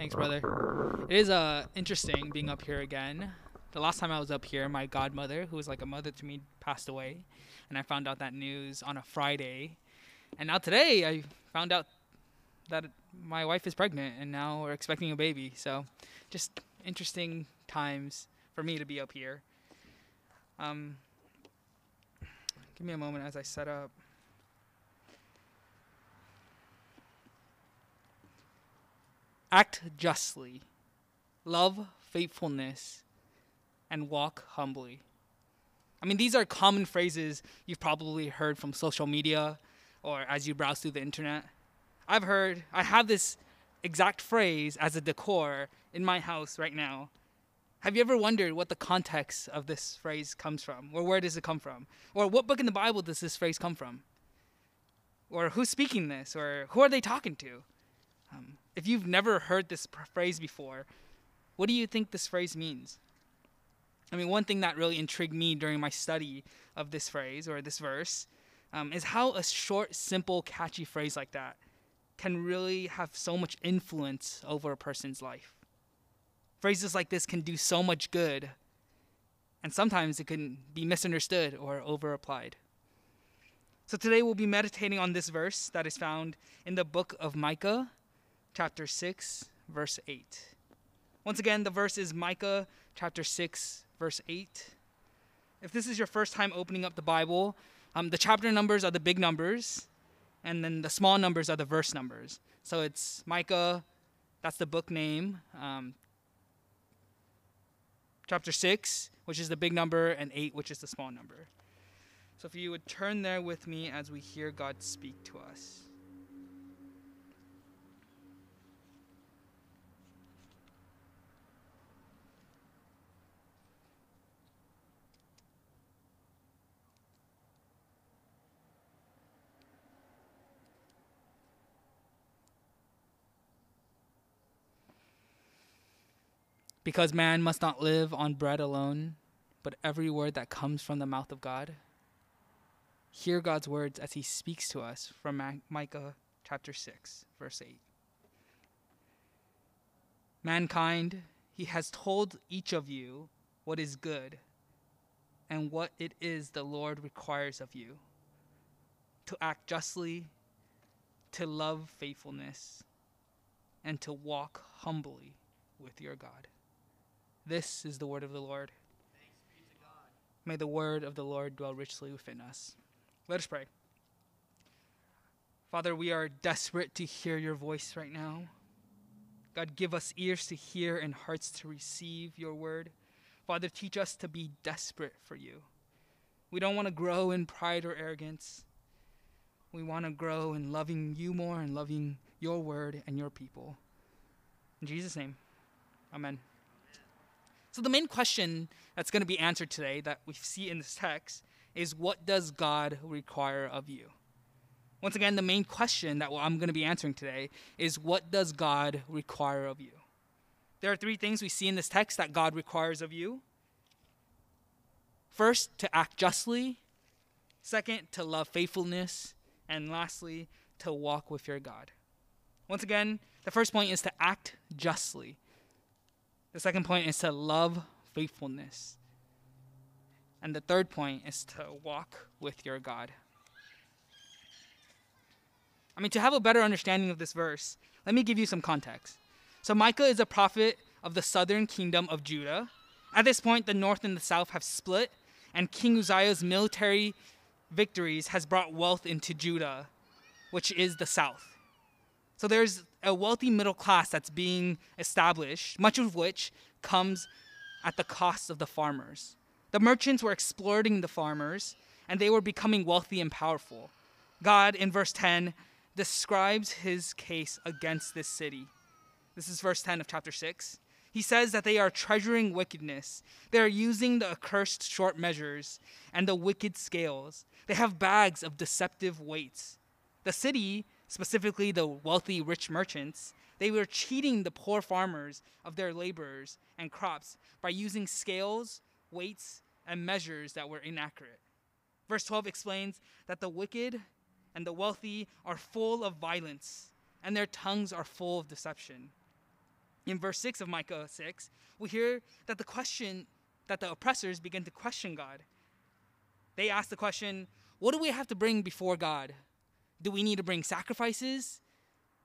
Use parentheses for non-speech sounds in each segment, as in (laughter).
Thanks, brother. It is uh interesting being up here again. The last time I was up here, my godmother, who was like a mother to me, passed away, and I found out that news on a Friday. And now today, I found out that my wife is pregnant, and now we're expecting a baby. So, just interesting times for me to be up here. Um, give me a moment as I set up. Act justly, love faithfulness, and walk humbly. I mean, these are common phrases you've probably heard from social media or as you browse through the internet. I've heard, I have this exact phrase as a decor in my house right now. Have you ever wondered what the context of this phrase comes from? Or where does it come from? Or what book in the Bible does this phrase come from? Or who's speaking this? Or who are they talking to? Um, if you've never heard this phrase before, what do you think this phrase means? I mean, one thing that really intrigued me during my study of this phrase or this verse um, is how a short, simple, catchy phrase like that can really have so much influence over a person's life. Phrases like this can do so much good, and sometimes it can be misunderstood or over applied. So today we'll be meditating on this verse that is found in the book of Micah, chapter 6, verse 8. Once again, the verse is Micah chapter 6, verse 8. If this is your first time opening up the Bible, um, the chapter numbers are the big numbers, and then the small numbers are the verse numbers. So it's Micah, that's the book name, um, chapter 6, which is the big number, and 8, which is the small number. So if you would turn there with me as we hear God speak to us. Because man must not live on bread alone, but every word that comes from the mouth of God. Hear God's words as he speaks to us from Micah chapter 6, verse 8. Mankind, he has told each of you what is good and what it is the Lord requires of you to act justly, to love faithfulness, and to walk humbly with your God. This is the word of the Lord. May the word of the Lord dwell richly within us. Let us pray. Father, we are desperate to hear your voice right now. God, give us ears to hear and hearts to receive your word. Father, teach us to be desperate for you. We don't want to grow in pride or arrogance. We want to grow in loving you more and loving your word and your people. In Jesus' name, amen. So, the main question that's going to be answered today that we see in this text is what does God require of you? Once again, the main question that I'm going to be answering today is what does God require of you? There are three things we see in this text that God requires of you. First, to act justly. Second, to love faithfulness. And lastly, to walk with your God. Once again, the first point is to act justly. The second point is to love faithfulness. And the third point is to walk with your God. I mean, to have a better understanding of this verse, let me give you some context. So, Micah is a prophet of the southern kingdom of Judah. At this point, the north and the south have split, and King Uzziah's military victories has brought wealth into Judah, which is the south. So there's a wealthy middle class that's being established, much of which comes at the cost of the farmers. The merchants were exploiting the farmers, and they were becoming wealthy and powerful. God, in verse 10, describes his case against this city. This is verse 10 of chapter 6. He says that they are treasuring wickedness. They are using the accursed short measures and the wicked scales. They have bags of deceptive weights. The city specifically the wealthy rich merchants, they were cheating the poor farmers of their laborers and crops by using scales, weights, and measures that were inaccurate. Verse 12 explains that the wicked and the wealthy are full of violence, and their tongues are full of deception. in verse 6 of Micah 6, we hear that the question that the oppressors begin to question God. They ask the question, what do we have to bring before God? Do we need to bring sacrifices?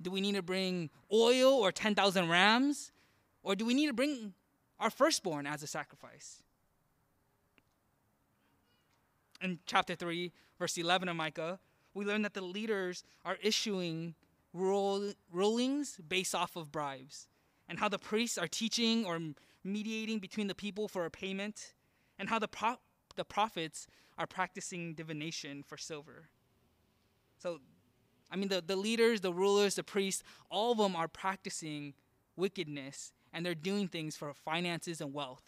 Do we need to bring oil or 10,000 rams? Or do we need to bring our firstborn as a sacrifice? In chapter 3, verse 11 of Micah, we learn that the leaders are issuing rulings based off of bribes, and how the priests are teaching or mediating between the people for a payment, and how the, pro- the prophets are practicing divination for silver. So, I mean, the, the leaders, the rulers, the priests, all of them are practicing wickedness and they're doing things for finances and wealth.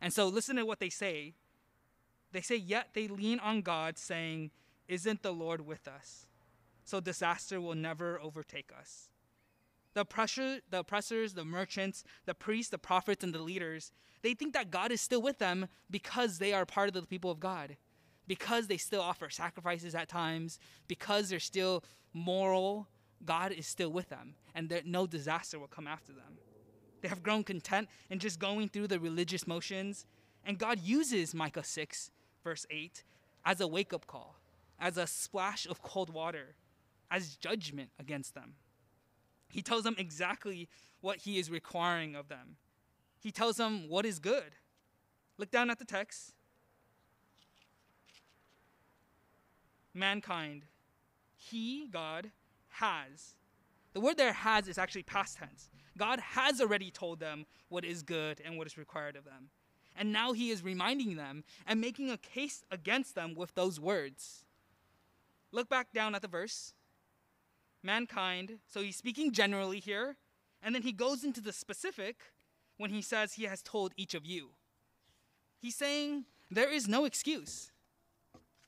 And so, listen to what they say. They say, Yet they lean on God, saying, Isn't the Lord with us? So disaster will never overtake us. The, pressure, the oppressors, the merchants, the priests, the prophets, and the leaders, they think that God is still with them because they are part of the people of God because they still offer sacrifices at times, because they're still moral, God is still with them, and there, no disaster will come after them. They have grown content in just going through the religious motions, and God uses Micah 6, verse 8, as a wake up call, as a splash of cold water, as judgment against them. He tells them exactly what He is requiring of them. He tells them what is good. Look down at the text. Mankind, he, God, has. The word there has is actually past tense. God has already told them what is good and what is required of them. And now he is reminding them and making a case against them with those words. Look back down at the verse. Mankind, so he's speaking generally here, and then he goes into the specific when he says he has told each of you. He's saying there is no excuse.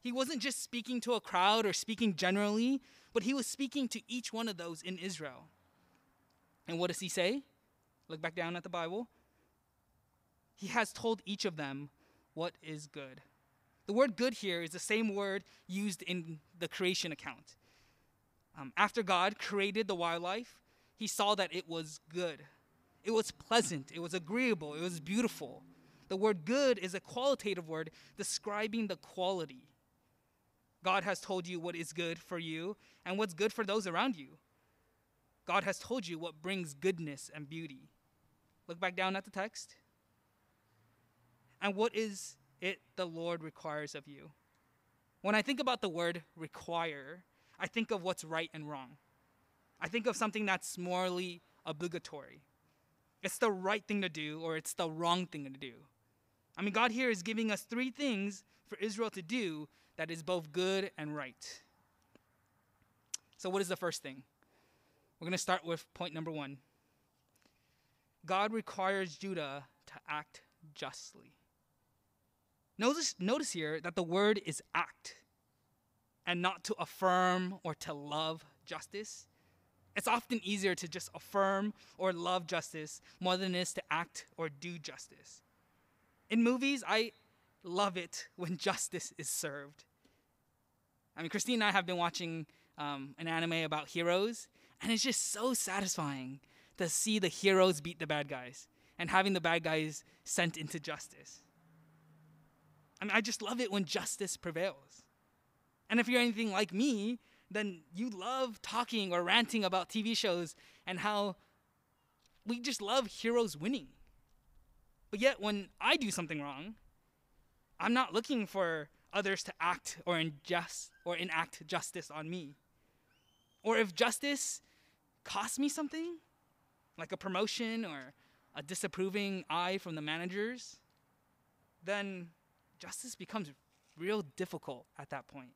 He wasn't just speaking to a crowd or speaking generally, but he was speaking to each one of those in Israel. And what does he say? Look back down at the Bible. He has told each of them what is good. The word good here is the same word used in the creation account. Um, after God created the wildlife, he saw that it was good. It was pleasant. It was agreeable. It was beautiful. The word good is a qualitative word describing the quality. God has told you what is good for you and what's good for those around you. God has told you what brings goodness and beauty. Look back down at the text. And what is it the Lord requires of you? When I think about the word require, I think of what's right and wrong. I think of something that's morally obligatory. It's the right thing to do or it's the wrong thing to do. I mean, God here is giving us three things for Israel to do that is both good and right. So, what is the first thing? We're going to start with point number one God requires Judah to act justly. Notice, notice here that the word is act and not to affirm or to love justice. It's often easier to just affirm or love justice more than it is to act or do justice. In movies, I love it when (laughs) justice is served. I mean, Christine and I have been watching um, an anime about heroes, and it's just so satisfying to see the heroes beat the bad guys and having the bad guys sent into justice. I mean, I just love it when justice prevails. And if you're anything like me, then you love talking or ranting about TV shows and how we just love heroes winning. But yet, when I do something wrong, I'm not looking for others to act or injust or enact justice on me. Or if justice costs me something, like a promotion or a disapproving eye from the managers, then justice becomes real difficult at that point.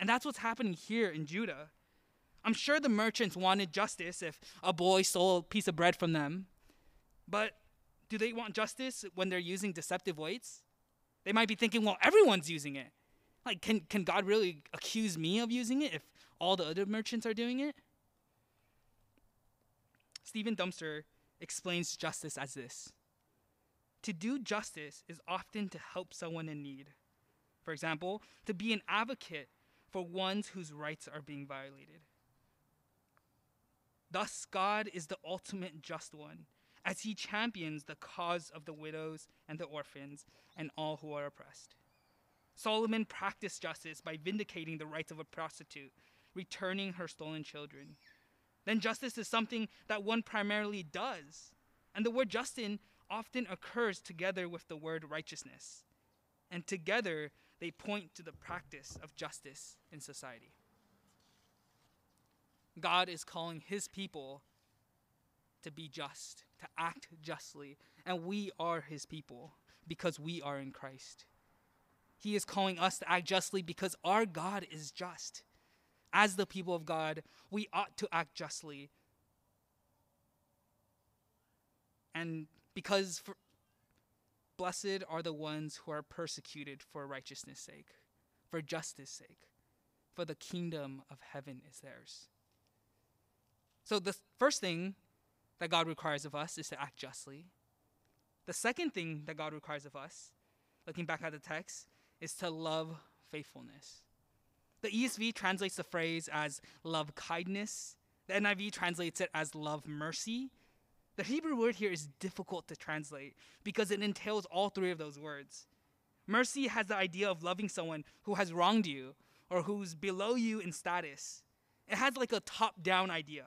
And that's what's happening here in Judah. I'm sure the merchants wanted justice if a boy stole a piece of bread from them. But do they want justice when they're using deceptive weights? They might be thinking, well, everyone's using it. Like, can, can God really accuse me of using it if all the other merchants are doing it? Stephen Dubner explains justice as this To do justice is often to help someone in need. For example, to be an advocate for ones whose rights are being violated. Thus, God is the ultimate just one, as he champions the cause of the widows and the orphans and all who are oppressed. Solomon practiced justice by vindicating the rights of a prostitute, returning her stolen children. Then justice is something that one primarily does. And the word Justin often occurs together with the word righteousness. And together, they point to the practice of justice in society. God is calling his people to be just, to act justly, and we are his people because we are in Christ. He is calling us to act justly because our God is just. As the people of God, we ought to act justly. And because for, blessed are the ones who are persecuted for righteousness' sake, for justice' sake, for the kingdom of heaven is theirs. So the first thing that God requires of us is to act justly. The second thing that God requires of us, looking back at the text, is to love faithfulness. The ESV translates the phrase as love kindness. The NIV translates it as love mercy. The Hebrew word here is difficult to translate because it entails all three of those words. Mercy has the idea of loving someone who has wronged you or who's below you in status. It has like a top down idea.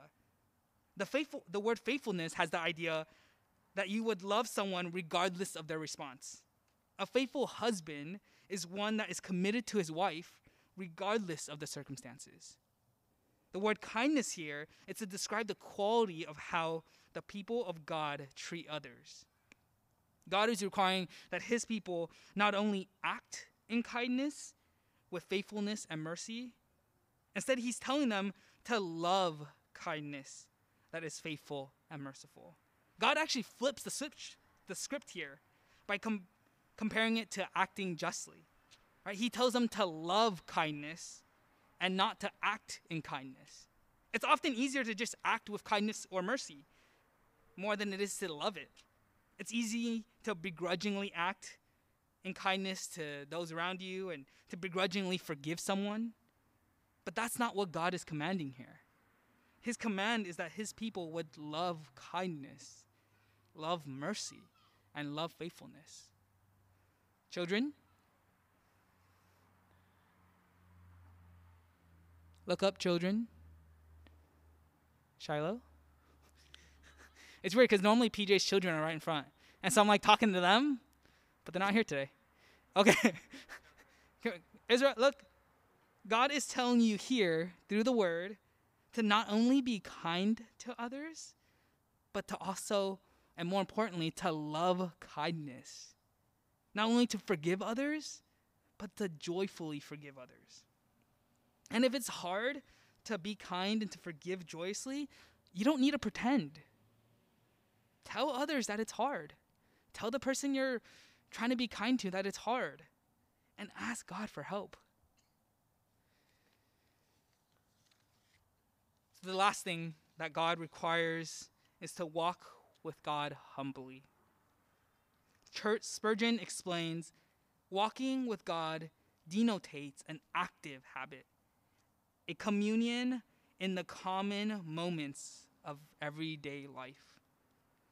The, faithful, the word faithfulness has the idea that you would love someone regardless of their response. A faithful husband is one that is committed to his wife regardless of the circumstances. The word kindness here is to describe the quality of how the people of God treat others. God is requiring that his people not only act in kindness with faithfulness and mercy, instead, he's telling them to love kindness that is faithful and merciful. God actually flips the script, the script here by com- comparing it to acting justly. Right? He tells them to love kindness and not to act in kindness. It's often easier to just act with kindness or mercy more than it is to love it. It's easy to begrudgingly act in kindness to those around you and to begrudgingly forgive someone. But that's not what God is commanding here. His command is that his people would love kindness, love mercy, and love faithfulness. Children, look up, children. Shiloh. (laughs) it's weird because normally PJ's children are right in front. And so I'm like talking to them, but they're not here today. Okay. (laughs) Israel, look, God is telling you here through the word to not only be kind to others, but to also, and more importantly, to love kindness. Not only to forgive others, but to joyfully forgive others. And if it's hard to be kind and to forgive joyously, you don't need to pretend. Tell others that it's hard. Tell the person you're trying to be kind to that it's hard. And ask God for help. The last thing that God requires is to walk with God humbly. Charles Spurgeon explains walking with God denotates an active habit, a communion in the common moments of everyday life.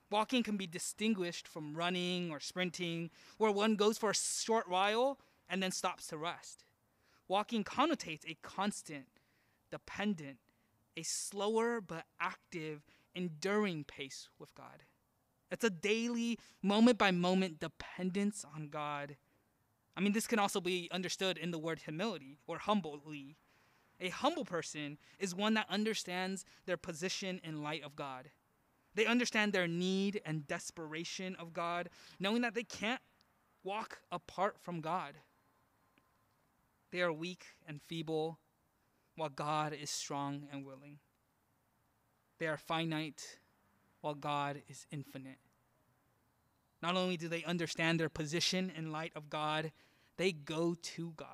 Walking can be distinguished from running or sprinting, where one goes for a short while and then stops to rest. Walking connotates a constant, dependent, a slower but active, enduring pace with God. It's a daily, moment by moment dependence on God. I mean, this can also be understood in the word humility or humbly. A humble person is one that understands their position in light of God. They understand their need and desperation of God, knowing that they can't walk apart from God. They are weak and feeble, while God is strong and willing. They are finite while God is infinite. Not only do they understand their position in light of God, they go to God.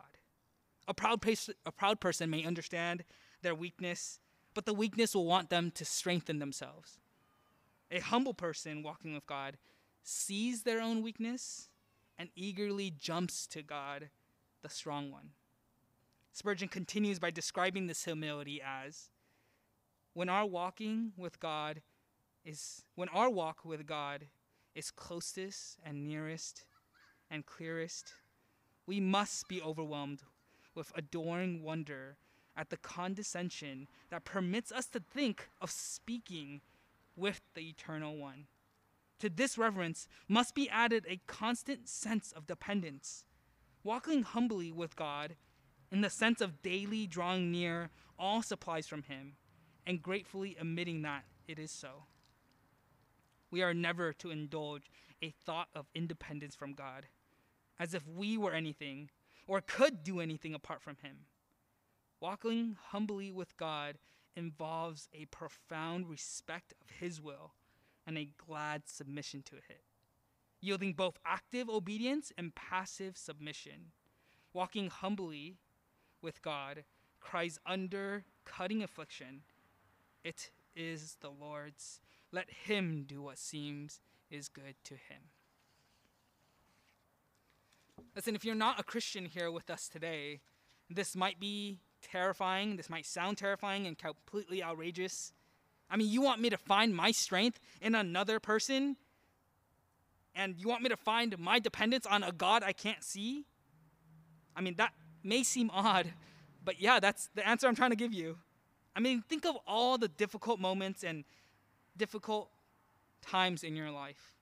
A proud, a proud person may understand their weakness, but the weakness will want them to strengthen themselves. A humble person walking with God sees their own weakness and eagerly jumps to God, the strong one. Spurgeon continues by describing this humility as when our walking with God is when our walk with God is closest and nearest and clearest, we must be overwhelmed with adoring wonder at the condescension that permits us to think of speaking with the Eternal One. To this reverence must be added a constant sense of dependence, walking humbly with God in the sense of daily drawing near all supplies from Him and gratefully admitting that it is so. We are never to indulge a thought of independence from God, as if we were anything or could do anything apart from Him. Walking humbly with God involves a profound respect of His will and a glad submission to it, yielding both active obedience and passive submission. Walking humbly with God cries under cutting affliction, It is the Lord's. Let Him do what seems is good to Him. Listen, if you're not a Christian here with us today, this might be terrifying. This might sound terrifying and completely outrageous. I mean, you want me to find my strength in another person? And you want me to find my dependence on a God I can't see? I mean, that may seem odd, but yeah, that's the answer I'm trying to give you. I mean, think of all the difficult moments and difficult times in your life.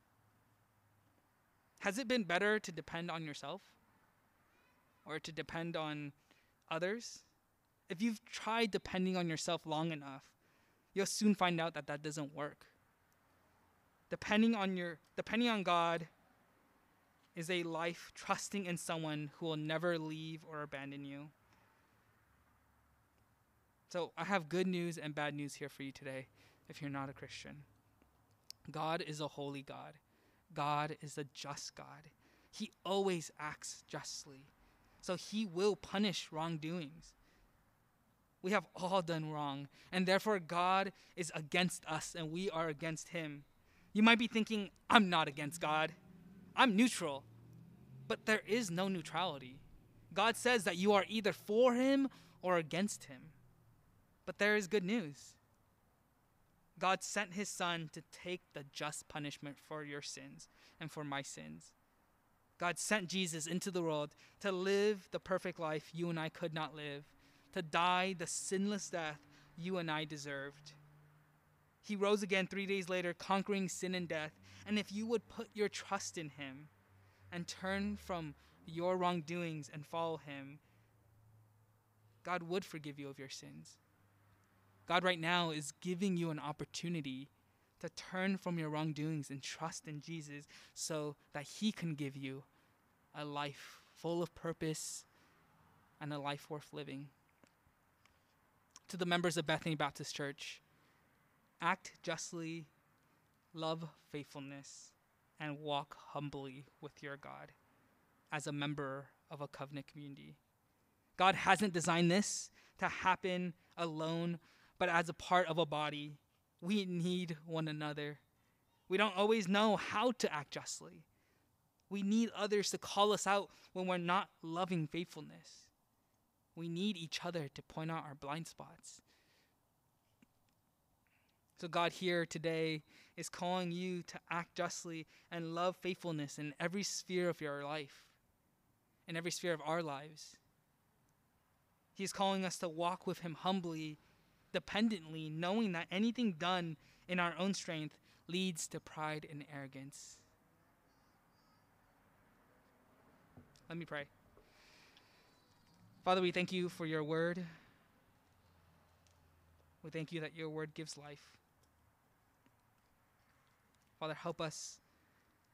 Has it been better to depend on yourself or to depend on others? If you've tried depending on yourself long enough, you'll soon find out that that doesn't work. Depending on your depending on God is a life trusting in someone who will never leave or abandon you. So, I have good news and bad news here for you today if you're not a Christian. God is a holy God. God is a just God. He always acts justly. So he will punish wrongdoings. We have all done wrong, and therefore God is against us and we are against him. You might be thinking, I'm not against God, I'm neutral. But there is no neutrality. God says that you are either for him or against him. But there is good news. God sent his son to take the just punishment for your sins and for my sins. God sent Jesus into the world to live the perfect life you and I could not live to die the sinless death you and I deserved. He rose again three days later, conquering sin and death. And if you would put your trust in him and turn from your wrongdoings and follow him, God would forgive you of your sins. God, right now, is giving you an opportunity to turn from your wrongdoings and trust in Jesus so that he can give you a life full of purpose and a life worth living to the members of Bethany Baptist Church act justly, love faithfulness, and walk humbly with your God as a member of a covenant community. God hasn't designed this to happen alone, but as a part of a body. We need one another. We don't always know how to act justly. We need others to call us out when we're not loving faithfulness. We need each other to point out our blind spots. So, God here today is calling you to act justly and love faithfulness in every sphere of your life, in every sphere of our lives. He's calling us to walk with Him humbly, dependently, knowing that anything done in our own strength leads to pride and arrogance. Let me pray. Father, we thank you for your word. We thank you that your word gives life. Father, help us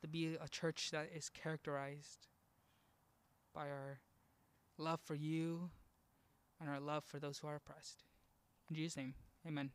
to be a church that is characterized by our love for you and our love for those who are oppressed. In Jesus' name, amen.